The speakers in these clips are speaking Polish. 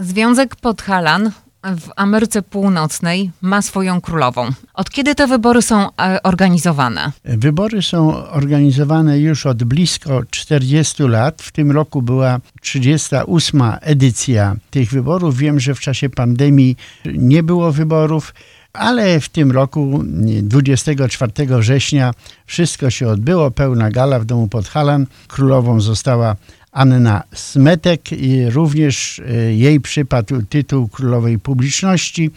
Związek Podhalan w Ameryce Północnej ma swoją królową. Od kiedy te wybory są e, organizowane? Wybory są organizowane już od blisko 40 lat. W tym roku była 38 edycja tych wyborów. Wiem, że w czasie pandemii nie było wyborów. Ale w tym roku, 24 września, wszystko się odbyło. Pełna gala w domu Podhalan. Królową została Anna Smetek również e, jej przypadł tytuł królowej publiczności.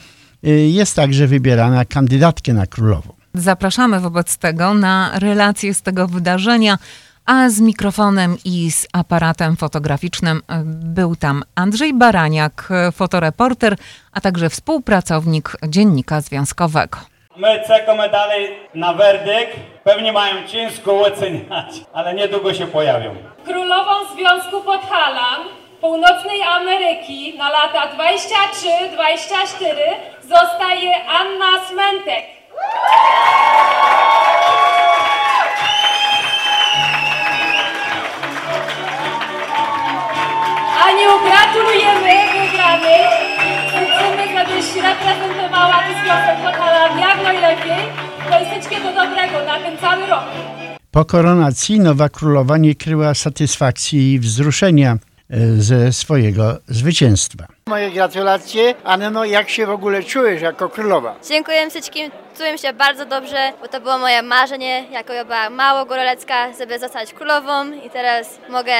E, jest także wybierana kandydatkę na królową. Zapraszamy wobec tego na relację z tego wydarzenia, a z mikrofonem i z aparatem fotograficznym e, był tam Andrzej Baraniak, fotoreporter, a także współpracownik Dziennika Związkowego. My czekamy dalej na werdykt. Pewnie mają ciężko oceniać, ale niedługo się pojawią. Królową Związku Podhalan Północnej Ameryki na lata 23-24 zostaje Anna Smentek. Aniu, gratulujemy wygranej. Żebyś reprezentowała Związek Podhalan jak najlepiej. To jest do dobrego na ten cały rok. Po koronacji nowa królowa nie kryła satysfakcji i wzruszenia e, ze swojego zwycięstwa. Moje gratulacje. Anno, jak się w ogóle czujesz jako królowa? Dziękuję wszystkim. Czuję się bardzo dobrze, bo to było moje marzenie, jako ja była mało górolecka, żeby zostać królową i teraz mogę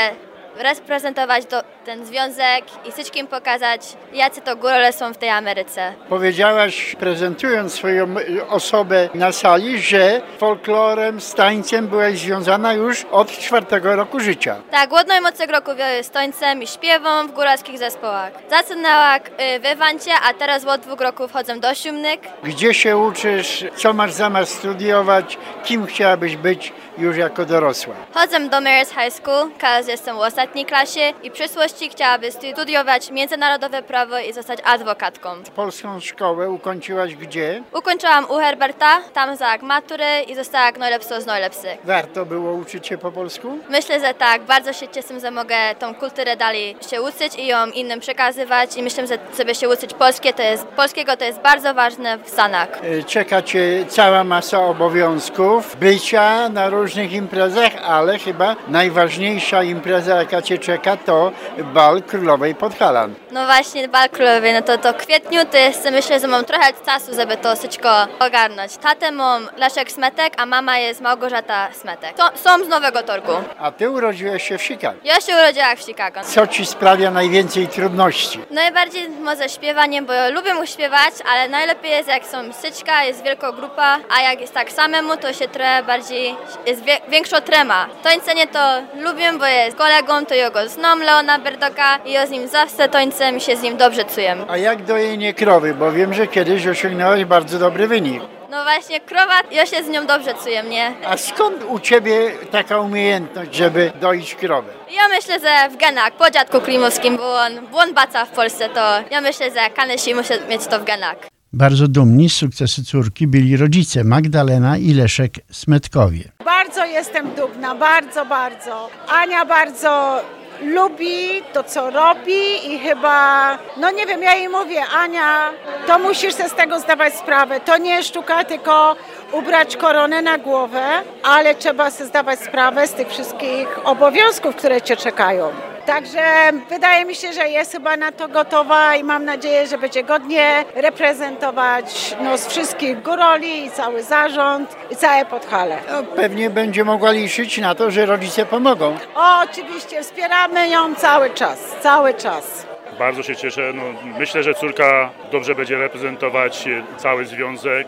reprezentować do, ten związek i wszystkim pokazać, jacy to górole są w tej Ameryce. Powiedziałaś, prezentując swoją osobę na sali, że folklorem, z tańcem byłaś związana już od czwartego roku życia. Tak, od najmłodszego roku z tańcem i śpiewą w góralskich zespołach. Zaczynała y, w Ewancie, a teraz od dwóch roku wchodzę do Siumnyk. Gdzie się uczysz? Co masz zamiast studiować? Kim chciałabyś być już jako dorosła? Chodzę do Marys High School, teraz jestem w ostatniej klasie i w przyszłości chciałaby studiować międzynarodowe prawo i zostać adwokatką. Polską szkołę ukończyłaś gdzie? Ukończyłam u Herberta, tam za matury i zostałam najlepszą z najlepszych. Warto było uczyć się po polsku? Myślę, że tak. Bardzo się cieszę, że mogę tą kulturę dalej się uczyć i ją innym przekazywać i myślę, że sobie się uczyć polskie, to jest, polskiego to jest bardzo ważne w Stanach. E, czeka Cię cała masa obowiązków, bycia na różnych imprezach, ale chyba najważniejsza impreza, jaka Cię czeka, to bal Królowej Podhalan. No właśnie, bal Królowej, no to, to kwietniu to jest, myślę, że mam trochę czasu, żeby to wszystko ogarnąć. Tatę mam Leszek Smetek, a mama jest Małgorzata Smetek. To, są z Nowego Torku. A Ty urodziłeś się w Chicago. Ja się urodziłam w Chicago. Co Ci sprawia najwięcej trudności? Najbardziej może śpiewaniem, bo ja lubię mu śpiewać, ale najlepiej jest jak są syczka, jest wielka grupa, a jak jest tak samemu, to się trochę bardziej, jest wie, większa trema. Tańcenie to lubię, bo jest kolegą, to ja go znam, Leona Berdoka i ja z nim zawsze tańcem się z nim dobrze czuję. A jak dojenie krowy? Bo wiem, że kiedyś osiągnąłeś bardzo dobry wynik. No właśnie, krowa, ja się z nią dobrze czuję, nie? A skąd u Ciebie taka umiejętność, żeby doić krowę? Ja myślę, że w genach, po dziadku Klimowskim, bo on, bo on baca w Polsce, to ja myślę, że Kanesi musi mieć to w genach. Bardzo dumni z sukcesu córki byli rodzice Magdalena i Leszek Smetkowie. Bardzo jestem dumna, bardzo, bardzo. Ania bardzo lubi to, co robi i chyba, no nie wiem, ja jej mówię, Ania, to musisz sobie z tego zdawać sprawę. To nie sztuka, tylko ubrać koronę na głowę, ale trzeba sobie zdawać sprawę z tych wszystkich obowiązków, które cię czekają. Także wydaje mi się, że jest chyba na to gotowa i mam nadzieję, że będzie godnie reprezentować no, z wszystkich góroli i cały zarząd i całe Podhale. No, pewnie będzie mogła liczyć na to, że rodzice pomogą. O, oczywiście, wspieramy ją cały czas, cały czas. Bardzo się cieszę. No, myślę, że córka dobrze będzie reprezentować cały związek.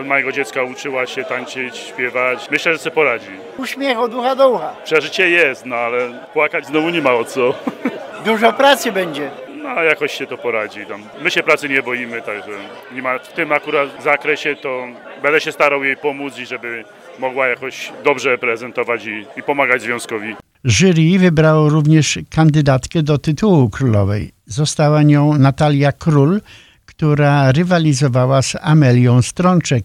Od mojego dziecka uczyła się tańczyć, śpiewać. Myślę, że sobie poradzi. Uśmiech od ucha do ucha. Przeżycie jest, no ale płakać znowu nie ma o co. Dużo pracy będzie. No jakoś się to poradzi. Tam. My się pracy nie boimy, także nie ma w tym akurat zakresie to będę się starał jej pomóc i żeby mogła jakoś dobrze prezentować i, i pomagać związkowi. Jury wybrało również kandydatkę do tytułu królowej. Została nią Natalia Król, która rywalizowała z Amelią Strączek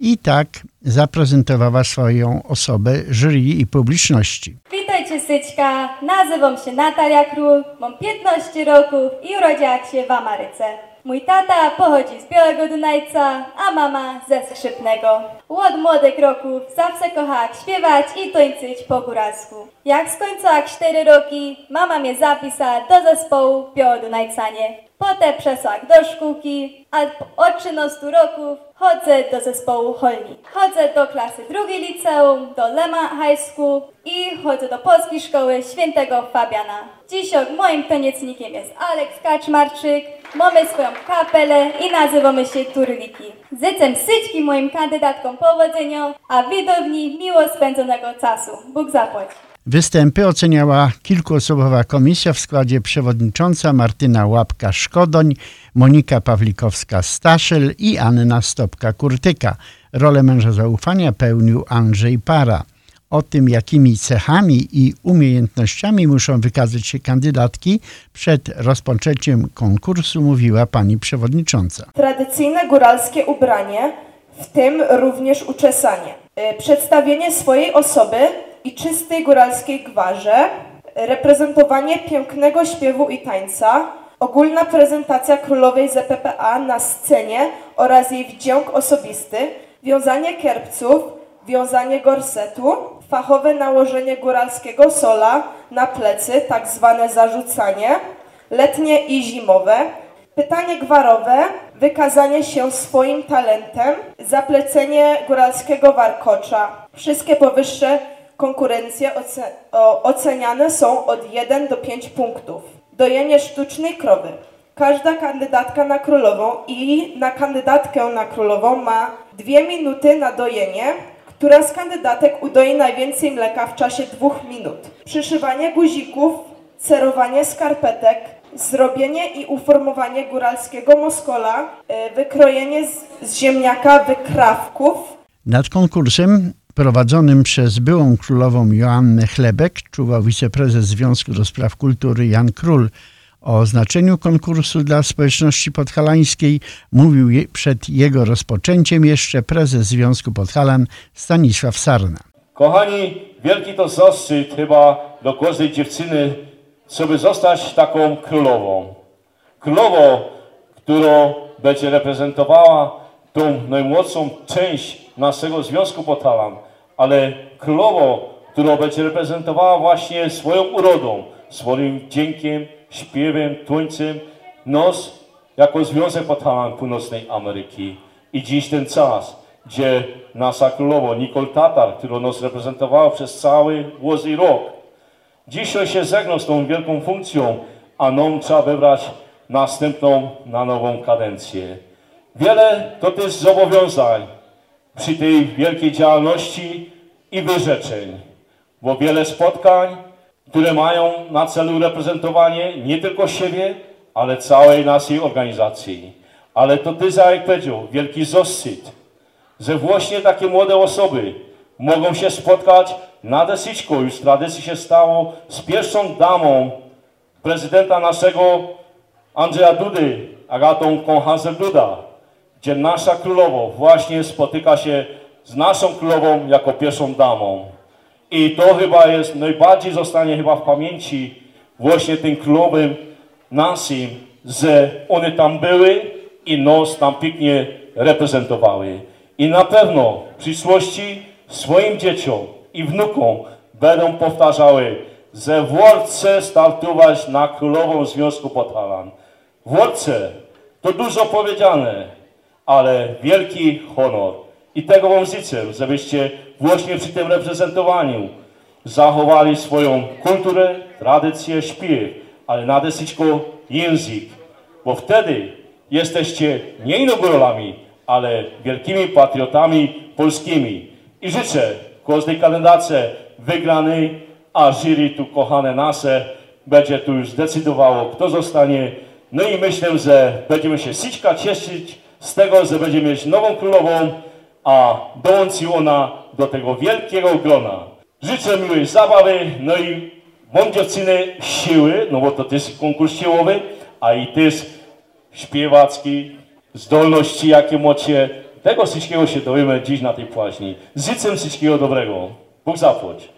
i tak zaprezentowała swoją osobę jury i publiczności. Witajcie Syćka, nazywam się Natalia Król, mam 15 roków i urodziłam się w Ameryce. Mój tata pochodzi z Białego Dunajca, a mama ze Skrzypnego. Od młodych roków zawsze kochała śpiewać i tańczyć po góralsku. Jak skończyła 4 roki, mama mnie zapisała do zespołu Białodunajcanie. Potem przesłała do szkółki, a od 13 roków chodzę do zespołu Holni. Chodzę do klasy drugiej liceum, do Lema High School i chodzę do Polskiej Szkoły Świętego Fabiana. Dzisiaj moim taniecznikiem jest Aleks Kaczmarczyk, mamy swoją kapelę i nazywamy się Turliki. Życzę wszystkim moim kandydatkom powodzenia, a widowni miło spędzonego czasu. Bóg zapłać. Występy oceniała kilkuosobowa komisja w składzie przewodnicząca Martyna Łapka-Szkodoń, Monika Pawlikowska-Staszel i Anna Stopka-Kurtyka. Rolę męża zaufania pełnił Andrzej Para. O tym, jakimi cechami i umiejętnościami muszą wykazać się kandydatki przed rozpoczęciem konkursu mówiła pani przewodnicząca. Tradycyjne góralskie ubranie, w tym również uczesanie. Y, Przedstawienie swojej osoby i czystej góralskiej gwarze, reprezentowanie pięknego śpiewu i tańca, ogólna prezentacja królowej ZPPA na scenie oraz jej wdzięk osobisty, wiązanie kierpców, wiązanie gorsetu, fachowe nałożenie góralskiego sola na plecy, tak zwane zarzucanie, letnie i zimowe, pytanie gwarowe, wykazanie się swoim talentem, zaplecenie góralskiego warkocza. Wszystkie powyższe konkurencje oceniane są od 1 do 5 punktów. Dojenie sztucznej krowy. Każda kandydatka na królową i na kandydatkę na królową ma dwie minuty na dojenie, która z kandydatek udoi najwięcej mleka w czasie dwóch minut. Przyszywanie guzików, cerowanie skarpetek, zrobienie i uformowanie góralskiego moskola, y, wykrojenie z ziemniaka wykrawków, Nad konkursem prowadzonym przez byłą królową Joannę Chlebek czuwał wiceprezes Związku do Spraw Kultury Jan Król. O znaczeniu konkursu dla społeczności podhalańskiej mówił przed jego rozpoczęciem jeszcze prezes Związku Podhalan Stanisław Sarna. Kochani, wielki to zaszczyt chyba do każdej dziewczyny, żeby zostać taką królową. Królową, którą będzie reprezentowała tą najmłodszą część naszego Związku Podhalan, ale królową, którą będzie reprezentowała właśnie swoją urodą, swoim dźwiękiem, śpiewem, tańcem, nos jako Związek Podhalan Północnej Ameryki. I dziś ten czas, gdzie nasza królowa Nicole Tatar, którą nas reprezentowała przez cały łozy rok, dzisiaj się żegnał z tą wielką funkcją, a nam trzeba wybrać następną na nową kadencję. Wiele to też zobowiązań przy tej wielkiej działalności i wyrzeczeń, bo wiele spotkań, które mają na celu reprezentowanie nie tylko siebie, ale całej naszej organizacji. Ale to ty, jak powiedział, wielki zaszczyt, że właśnie takie młode osoby mogą się spotkać na desyczku. Już tradycji się stało z pierwszą damą prezydenta naszego Andrzeja Dudy, Agatą Konhazel-Duda, gdzie nasza królowo właśnie spotyka się z naszą królową jako pierwszą damą. I to chyba jest, najbardziej zostanie chyba w pamięci właśnie tym królowym naszym, że one tam były i nos tam pięknie reprezentowały. I na pewno w przyszłości swoim dzieciom i wnukom będą powtarzały, że w startować na królową Związku Podhalan. W to dużo powiedziane, ale wielki honor. I tego wam życzę, żebyście właśnie przy tym reprezentowaniu zachowali swoją kulturę, tradycję, śpiew, ale nade wszystko język. Bo wtedy jesteście nie inauguralami, ale wielkimi patriotami polskimi. I życzę każdej kandydatce wygranej, a jury tu kochane nasze będzie tu już decydowało, kto zostanie. No i myślę, że będziemy się sićka cieszyć z tego, że będziemy mieć nową królową, a dołączy ona do tego wielkiego grona. Życzę miłej zabawy, no i dziewczyny siły, no bo to też konkurs siłowy, a i też śpiewacki, zdolności jakie macie. Tego wszystkiego się dowiemy dziś na tej płaźni. Życzę wszystkiego dobrego. Bóg zapłać.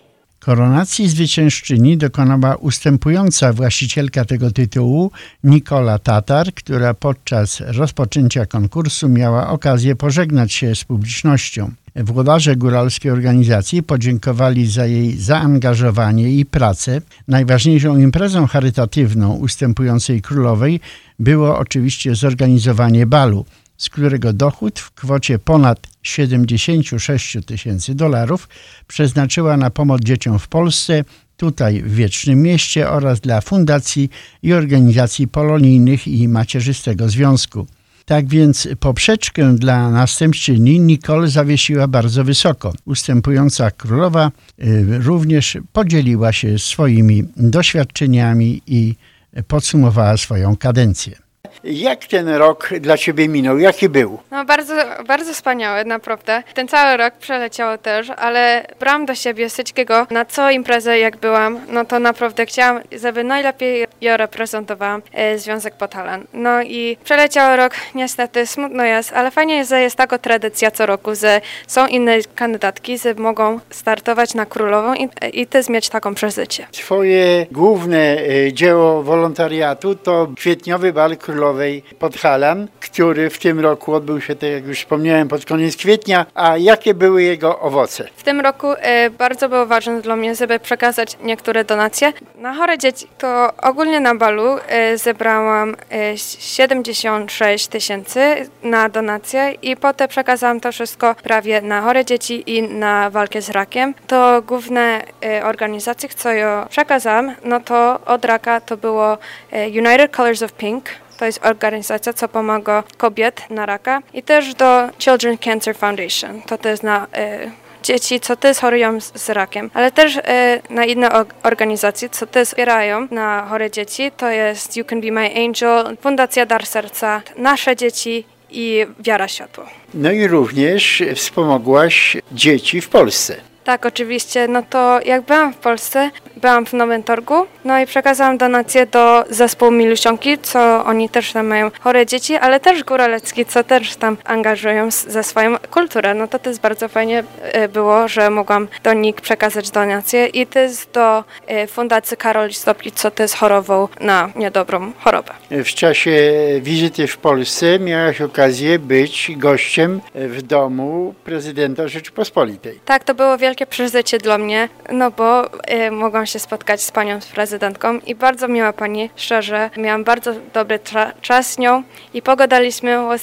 Koronacji zwyciężczyni dokonała ustępująca właścicielka tego tytułu, Nikola Tatar, która podczas rozpoczęcia konkursu miała okazję pożegnać się z publicznością. Włodarze góralskiej organizacji podziękowali za jej zaangażowanie i pracę. Najważniejszą imprezą charytatywną ustępującej królowej było oczywiście zorganizowanie balu z którego dochód w kwocie ponad 76 tysięcy dolarów przeznaczyła na pomoc dzieciom w Polsce, tutaj w Wiecznym Mieście oraz dla fundacji i organizacji polonijnych i macierzystego związku. Tak więc poprzeczkę dla następczyni Nicole zawiesiła bardzo wysoko. Ustępująca królowa y, również podzieliła się swoimi doświadczeniami i podsumowała swoją kadencję. Jak ten rok dla Ciebie minął? Jaki był? No bardzo, bardzo wspaniały, naprawdę. Ten cały rok przeleciało też, ale brałam do siebie wszystkiego. Na co imprezę jak byłam, no to naprawdę chciałam, żeby najlepiej ja reprezentowałam e, Związek Potalan. No i przeleciał rok, niestety smutno jest, ale fajnie jest, że jest taka tradycja co roku, że są inne kandydatki, że mogą startować na królową i, i też mieć taką przeżycie. Twoje główne e, dzieło wolontariatu to kwietniowy bal królowy Królowej Podhalan, który w tym roku odbył się, tak jak już wspomniałem, pod koniec kwietnia. A jakie były jego owoce? W tym roku e, bardzo było ważne dla mnie, żeby przekazać niektóre donacje. Na chore dzieci to ogólnie na balu e, zebrałam 76 e, tysięcy na donacje i potem przekazałam to wszystko prawie na chore dzieci i na walkę z rakiem. To główne organizacje, co ja przekazałam, no to od raka to było United Colors of Pink, to jest organizacja, co pomaga kobiet na raka i też do Children Cancer Foundation. To też na y, dzieci, co też chorują z, rakiem, ale też y, na inne organizacje, co też wspierają na chore dzieci, to jest You Can Be My Angel, Fundacja Dar Serca, Nasze Dzieci i Wiara Światło. No i również wspomogłaś dzieci w Polsce. Tak, oczywiście. No to jak byłam w Polsce, byłam w Nowym Torgu, no i przekazałam donację do zespołu Milusionki, co oni też tam mają chore dzieci, ale też Góralecki, co też tam angażują ze swoją kulturę. No to też bardzo fajnie e, było, że mogłam do nich przekazać donację i też do e, Fundacji Karol Stopki, co też chorował na niedobrą chorobę. W czasie wizyty w Polsce miałaś okazję być gościem w domu prezydenta Rzeczypospolitej. Tak, to było wielkie przeżycie dla mnie, no bo y, mogłam się spotkać z panią z prezydentką i bardzo miła pani, szczerze. Miałam bardzo dobry czas z nią i pogadaliśmy o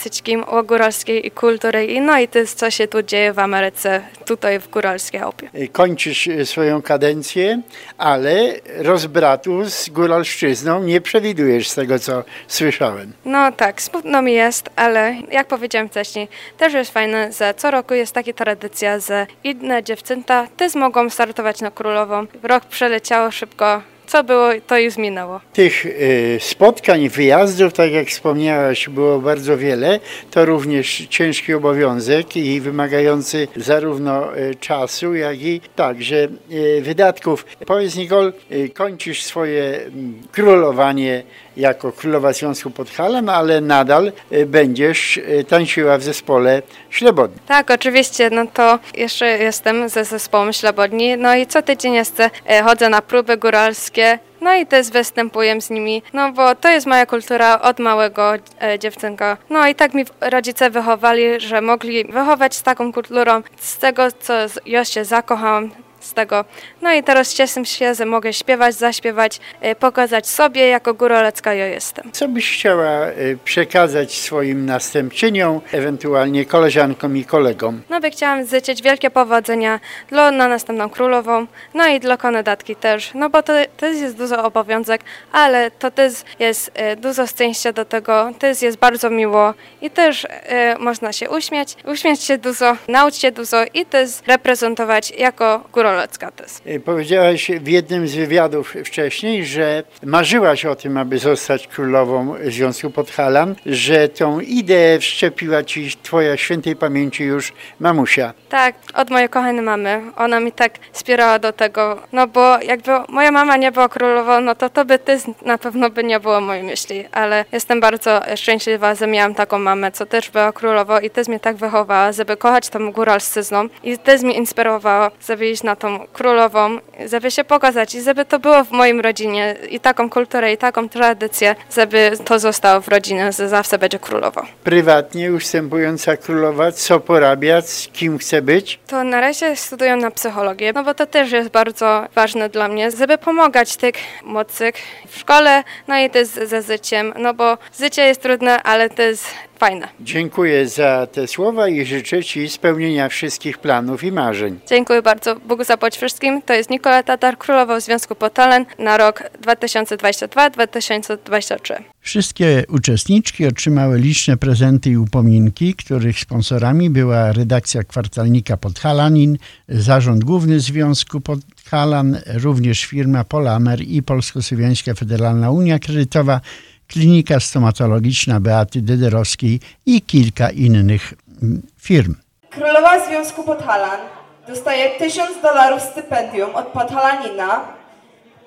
o góralskiej i kulturze i no i to jest co się tu dzieje w Ameryce, tutaj w Góralskiej Alpie. Kończysz y, swoją kadencję, ale rozbratu z góralszczyzną nie przewidujesz z tego, co słyszałem. No tak, smutno mi jest, ale jak powiedziałem wcześniej, też jest fajne, że co roku jest taka tradycja, że inne dziewczęta też mogą startować na królową. Rok przeleciało szybko, co było, to już minęło. Tych y, spotkań, wyjazdów, tak jak wspomniałaś, było bardzo wiele. To również ciężki obowiązek i wymagający zarówno y, czasu, jak i także y, wydatków. Powiedz Nicole, kończysz swoje mm, królowanie jako królowa Związku Podhalam, ale nadal będziesz tańczyła w zespole Ślebodni. Tak, oczywiście, no to jeszcze jestem ze zespołem Ślebodni, no i co tydzień jeszcze chodzę na próby góralskie, no i też występuję z nimi, no bo to jest moja kultura od małego e, dziewczynka. No i tak mi rodzice wychowali, że mogli wychować z taką kulturą, z tego co ja się zakochałam, z tego. No i teraz cieszę się, że mogę śpiewać, zaśpiewać, e, pokazać sobie, jako górolecka ja jestem. Co byś chciała e, przekazać swoim następczyniom, ewentualnie koleżankom i kolegom? No by chciałam życzyć wielkie powodzenia dla na następną królową, no i dla kandydatki też, no bo to też jest duży obowiązek, ale to też jest e, dużo szczęścia do tego, też jest bardzo miło i też można się uśmiać, uśmiać się dużo, nauczyć się dużo i też reprezentować jako górolecka E, powiedziałaś w jednym z wywiadów wcześniej, że marzyłaś o tym, aby zostać królową Związku Podhalan, że tą ideę wszczepiła ci twoja świętej pamięci już mamusia. Tak, od mojej kochanej mamy. Ona mi tak wspierała do tego, no bo jakby moja mama nie była królową, no to to by ty na pewno by nie było mojej myśli, ale jestem bardzo szczęśliwa, że miałam taką mamę, co też była królową i też mnie tak wychowała, żeby kochać tą góralszczyzną i też mnie inspirowała, żeby iść na tą królową, żeby się pokazać i żeby to było w moim rodzinie i taką kulturę i taką tradycję, żeby to zostało w rodzinie, że zawsze będzie królową. Prywatnie ustępująca królowa, co porabia, z kim chce być? To na razie studiuję na psychologię, no bo to też jest bardzo ważne dla mnie, żeby pomagać tych młodszych w szkole, no i też ze życiem, no bo życie jest trudne, ale jest fajne. Dziękuję za te słowa i życzę Ci spełnienia wszystkich planów i marzeń. Dziękuję bardzo. Bóg zapłać wszystkim. To jest Nikola Tatar, Królowa Związku Potalen na rok 2022-2023. Wszystkie uczestniczki otrzymały liczne prezenty i upominki, których sponsorami była redakcja kwartalnika Podhalanin, Zarząd Główny Związku Podhalan, również firma Polamer i Polsko-Słowiańska Federalna Unia Kredytowa, klinika stomatologiczna Beaty Dederowskiej i kilka innych mm, firm. Królowa Związku Podhalan dostaje 1000 dolarów stypendium od Podhalanina,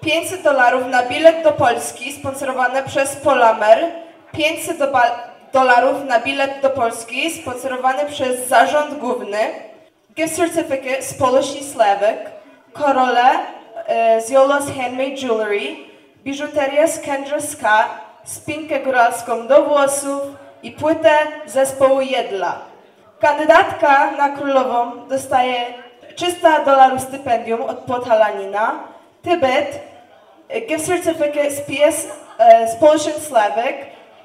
500 dolarów na bilet do Polski sponsorowane przez Polamer, 500 do dolarów na bilet do Polski sponsorowany przez Zarząd Główny, gift certificate z Polish i Slavic, korole z Jola's Handmade Jewelry, biżuteria z Kendra Ska, spinkę góralską do włosów i płytę zespołu Jedla. Kandydatka na królową dostaje 300 dolarów stypendium od Podhalanina, Tybet, gift certificate z PS, z Polish and Slavic,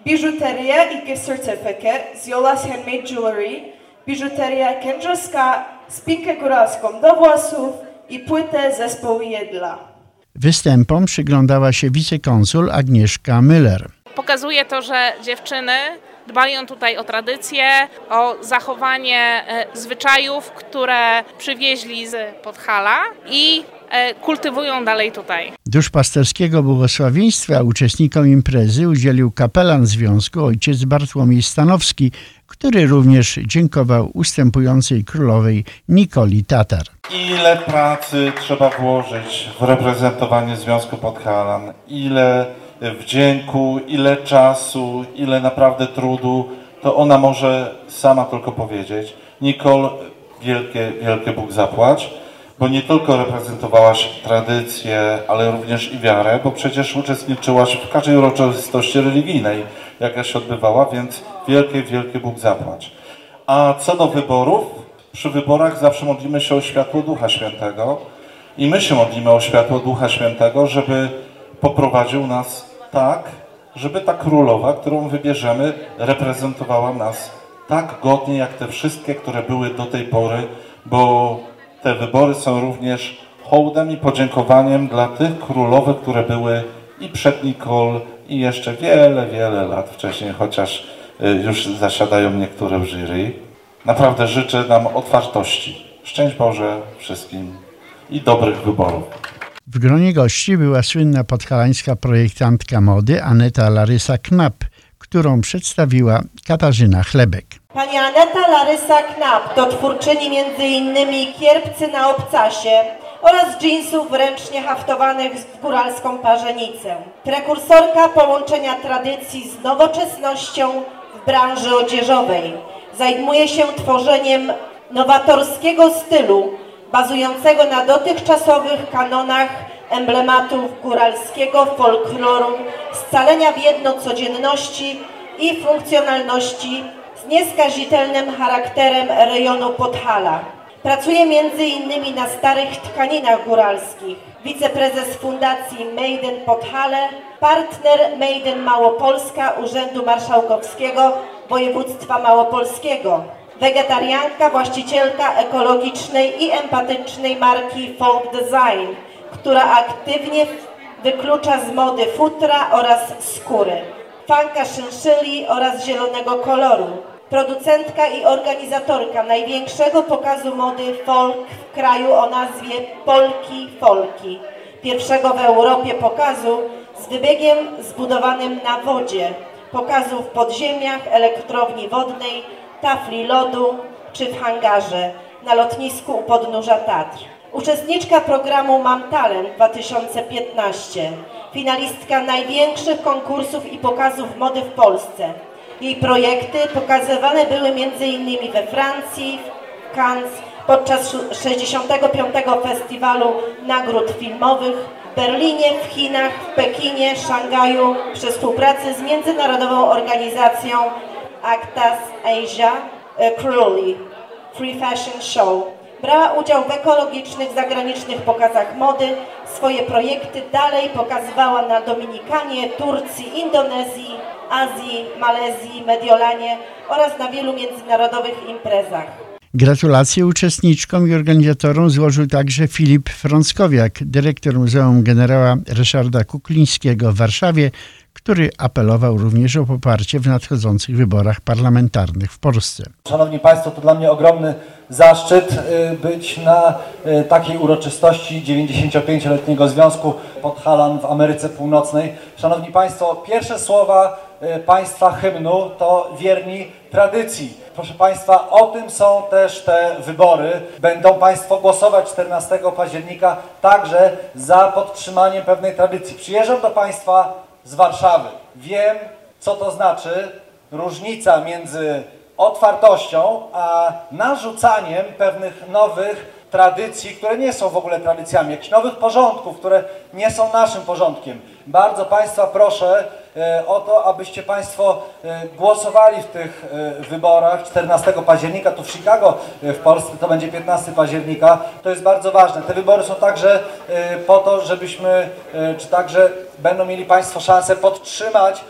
biżuterię i gift certificate z Jola's Handmade Jewelry, biżuterię kędrowska, spinkę góralską do włosów i płytę zespołu Jedla. Występom przyglądała się wicekonsul Agnieszka Müller. Pokazuje to, że dziewczyny dbają tutaj o tradycję, o zachowanie e, zwyczajów, które przywieźli z Podhala i e, kultywują dalej tutaj. Duszpasterskiego błogosławieństwa uczestnikom imprezy udzielił kapelan związku ojciec Bartłomiej Stanowski, który również dziękował ustępującej królowej Nikoli Tatar. Ile pracy trzeba włożyć w reprezentowanie Związku Podhalan, ile wdzięku, ile czasu, ile naprawdę trudu, to ona może sama tylko powiedzieć. Nicole, wielkie, wielkie Bóg zapłać, bo nie tylko reprezentowałaś tradycję, ale również i wiarę, bo przecież uczestniczyłaś w każdej uroczystości religijnej, jaka się odbywała, więc wielkie, wielkie Bóg zapłać. A co do wyborów, przy wyborach zawsze modlimy się o światło Ducha Świętego i my się modlimy o światło Ducha Świętego, żeby poprowadził nas tak, żeby ta królowa, którą wybierzemy, reprezentowała nas tak godnie, jak te wszystkie, które były do tej pory, bo te wybory są również hołdem i podziękowaniem dla tych królowych, które były i przed Nicole, i jeszcze wiele, wiele lat wcześniej, chociaż już zasiadają niektóre w jury. Naprawdę życzę nam otwartości. Szczęść Boże wszystkim i dobrych wyborów. W gronie gości była słynna podhalańska projektantka mody Aneta Larysa Knap, którą przedstawiła Katarzyna Chlebek. Pani Aneta Larysa Knap to twórczyni m.in. kierpcy na obcasie oraz dżinsów ręcznie haftowanych z góralską parzenicę. Prekursorka połączenia tradycji z nowoczesnością w branży odzieżowej. Zajmuje się tworzeniem nowatorskiego stylu bazującego na dotychczasowych kanonach emblematów góralskiego folkloru, scalenia w jedno codzienności i funkcjonalności z nieskazitelnym charakterem rejonu Podhala. Pracuje m.in. na starych tkaninach góralskich. Wiceprezes Fundacji Maiden Podhale, partner Maiden Małopolska Urzędu Marszałkowskiego Województwa Małopolskiego wegetarianka, właścicielka ekologicznej i empatycznej marki Folk Design, która aktywnie wyklucza z mody futra oraz skóry, fanka szynszyli oraz zielonego koloru, producentka i organizatorka największego pokazu mody folk w kraju o nazwie Polki Folki, pierwszego w Europie pokazu z wybiegiem zbudowanym na wodzie, pokazu w podziemiach elektrowni wodnej tafli lodu czy w hangarze na lotnisku u podnóża Tatr. Uczestniczka programu Mam Talent 2015, finalistka największych konkursów i pokazów mody w Polsce. Jej projekty pokazywane były m.in. we Francji, w Cannes, podczas 65. Festiwalu Nagród Filmowych w Berlinie, w Chinach, w Pekinie, Szangaju przy współpracy z międzynarodową organizacją Actas Asia Crowley Free Fashion Show. Brała udział w ekologicznych, zagranicznych pokazach mody. Swoje projekty dalej pokazywała na Dominikanie, Turcji, Indonezji, Azji, Malezji, Mediolanie oraz na wielu międzynarodowych imprezach. Gratulacje uczestniczkom i organizatorom złożył także Filip Frąckowiak, dyrektor Muzeum Generała Ryszarda Kuklińskiego w Warszawie, który apelował również o poparcie w nadchodzących wyborach parlamentarnych w Polsce. Szanowni Państwo, to dla mnie ogromny zaszczyt y, być na y, takiej uroczystości 95-letniego Związku Podhalan w Ameryce Północnej. Szanowni Państwo, pierwsze słowa y, Państwa hymnu to wierni tradycji. Proszę Państwa, o tym są też te wybory. Będą Państwo głosować 14 października także za podtrzymaniem pewnej tradycji. Przyjeżdżam do Państwa z Warszawy. Wiem, co to znaczy różnica między otwartością a narzucaniem pewnych nowych tradycji, które nie są w ogóle tradycjami, jakichś nowych porządków, które nie są naszym porządkiem. Bardzo Państwa proszę o to, abyście Państwo e, głosowali w tych e, wyborach 14 października, tu w Chicago w Polsce to będzie 15 października. To jest bardzo ważne. Te wybory są także po to, żebyśmy, czy także będą mieli Państwo szansę podtrzymać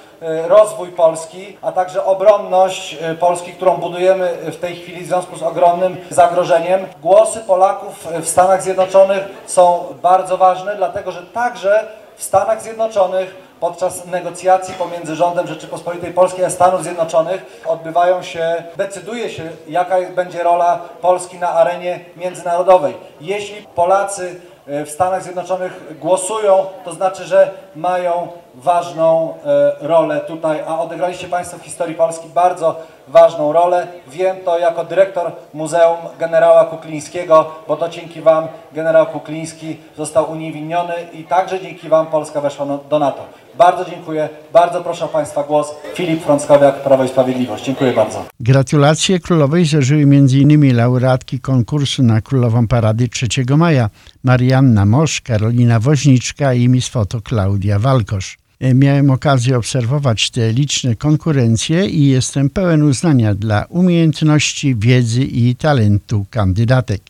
rozwój Polski, a także obronność Polski, którą budujemy w tej chwili w związku z ogromnym zagrożeniem. Głosy Polaków w Stanach Zjednoczonych są bardzo ważne, dlatego że także w Stanach Zjednoczonych podczas negocjacji pomiędzy rządem Rzeczypospolitej Polskiej a Stanów Zjednoczonych odbywają się, decyduje się jaka będzie rola Polski na arenie międzynarodowej. Jeśli Polacy e, w Stanach Zjednoczonych głosują, to znaczy, że mają ważną e, rolę tutaj, a odegraliście Państwo w historii Polski bardzo ważną rolę. Wiem to jako dyrektor Muzeum Generała Kuklińskiego, bo to dzięki Wam generał Kukliński został uniewinniony i także dzięki Wam Polska weszła do NATO. Bardzo dziękuję, bardzo proszę o Państwa głos. Filip Frąckowiak, Prawo i Sprawiedliwość. Dziękuję bardzo. Gratulacje królowej złożyły m.in. laureatki konkursu na Królową Parady 3 maja Marianna Mosz, Karolina Woźniczka i Miss Foto Klaudia Walkosz. E, miałem okazję obserwować te liczne konkurencje i jestem pełen uznania dla umiejętności, wiedzy i talentu kandydatek.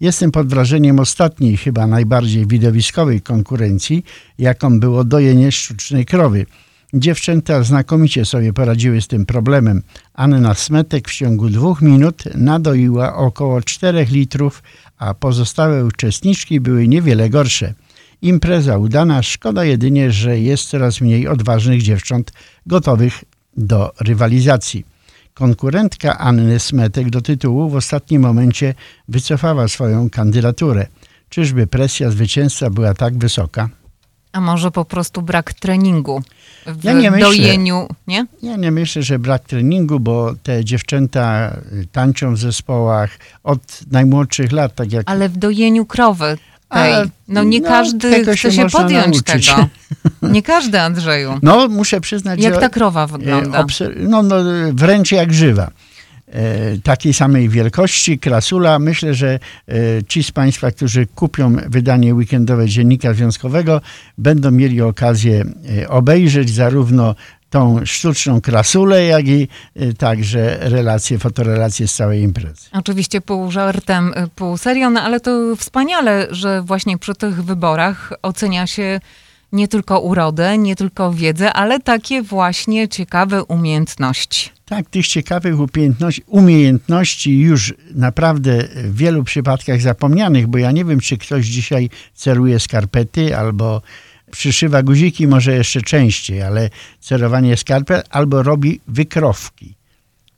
Jestem pod wrażeniem ostatniej, chyba najbardziej widowiskowej konkurencji, jaką było dojenie sztucznej krowy. Dziewczęta znakomicie sobie poradziły z tym problemem. Anna Smetek w ciągu dwóch minut nadoiła około 4 litrów, a pozostałe uczestniczki były niewiele gorsze. Impreza udana, szkoda jedynie, że jest coraz mniej odważnych dziewcząt gotowych do rywalizacji. Konkurentka Anny Smetek do tytułu w ostatnim momencie wycofała swoją kandydaturę. Czyżby presja zwycięstwa była tak wysoka? A może po prostu brak treningu w ja nie myślę, dojeniu, nie? Ja nie myślę, że brak treningu, bo te dziewczęta tańczą w zespołach od najmłodszych lat, tak jak... Ale w dojeniu krowy tej. No nie no, każdy chce się, się podjąć nauczyć. tego. Nie każdy, Andrzeju. No muszę przyznać, Jak ta krowa wygląda? No, no wręcz jak żywa. E, takiej samej wielkości, krasula. Myślę, że e, ci z Państwa, którzy kupią wydanie weekendowe Dziennika Związkowego, będą mieli okazję e, obejrzeć zarówno tą sztuczną krasulę, jak i y, także relacje, fotorelacje z całej imprezy. Oczywiście pół żartem, y, pół serio, no ale to wspaniale, że właśnie przy tych wyborach ocenia się nie tylko urodę, nie tylko wiedzę, ale takie właśnie ciekawe umiejętności. Tak, tych ciekawych umiejętności, umiejętności już naprawdę w wielu przypadkach zapomnianych, bo ja nie wiem, czy ktoś dzisiaj celuje skarpety albo przyszywa guziki może jeszcze częściej, ale cerowanie skalpel albo robi wykrowki.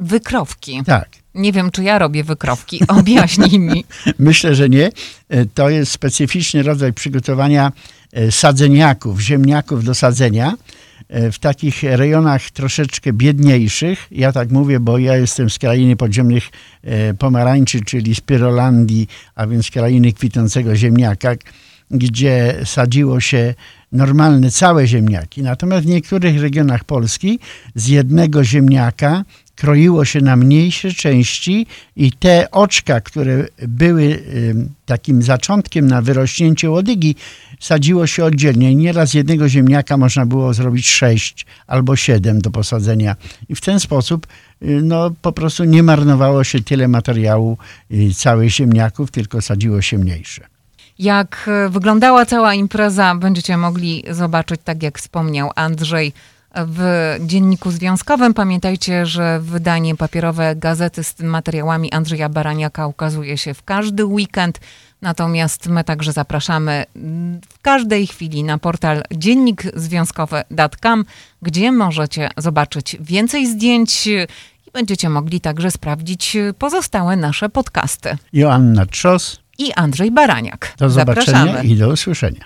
Wykrowki? Tak. Nie wiem, czy ja robię wykrowki. Objaśnij mi. Myślę, że nie. E, to jest specyficzny rodzaj przygotowania e, sadzeniaków, ziemniaków do sadzenia e, w takich rejonach troszeczkę biedniejszych. Ja tak mówię, bo ja jestem z krainy podziemnych pomarańczy, czyli z Pyrolandii, a więc krainy kwitnącego ziemniaka, gdzie sadziło się normalne całe ziemniaki. Natomiast w niektórych regionach Polski z jednego ziemniaka kroiło się na mniejsze części i te oczka, które były takim zaczątkiem na wyrośnięcie łodygi, sadziło się oddzielnie. Nieraz jednego ziemniaka można było zrobić sześć albo siedem do posadzenia. I w ten sposób y, no, po prostu nie marnowało się tyle materiału y, całych ziemniaków, tylko sadziło się mniejsze. Jak e, wyglądała cała impreza, będziecie mogli zobaczyć, tak jak wspomniał Andrzej, w dzienniku związkowym. Pamiętajcie, że wydanie papierowe gazety z materiałami Andrzeja Baraniaka ukazuje się w każdy weekend. Natomiast my także zapraszamy w każdej chwili na portal dziennikzwiązkowy.com, gdzie możecie zobaczyć więcej zdjęć i będziecie mogli także sprawdzić pozostałe nasze podcasty. Joanna Trzos i Andrzej Baraniak. Do zobaczenia Zapraszamy. i do usłyszenia.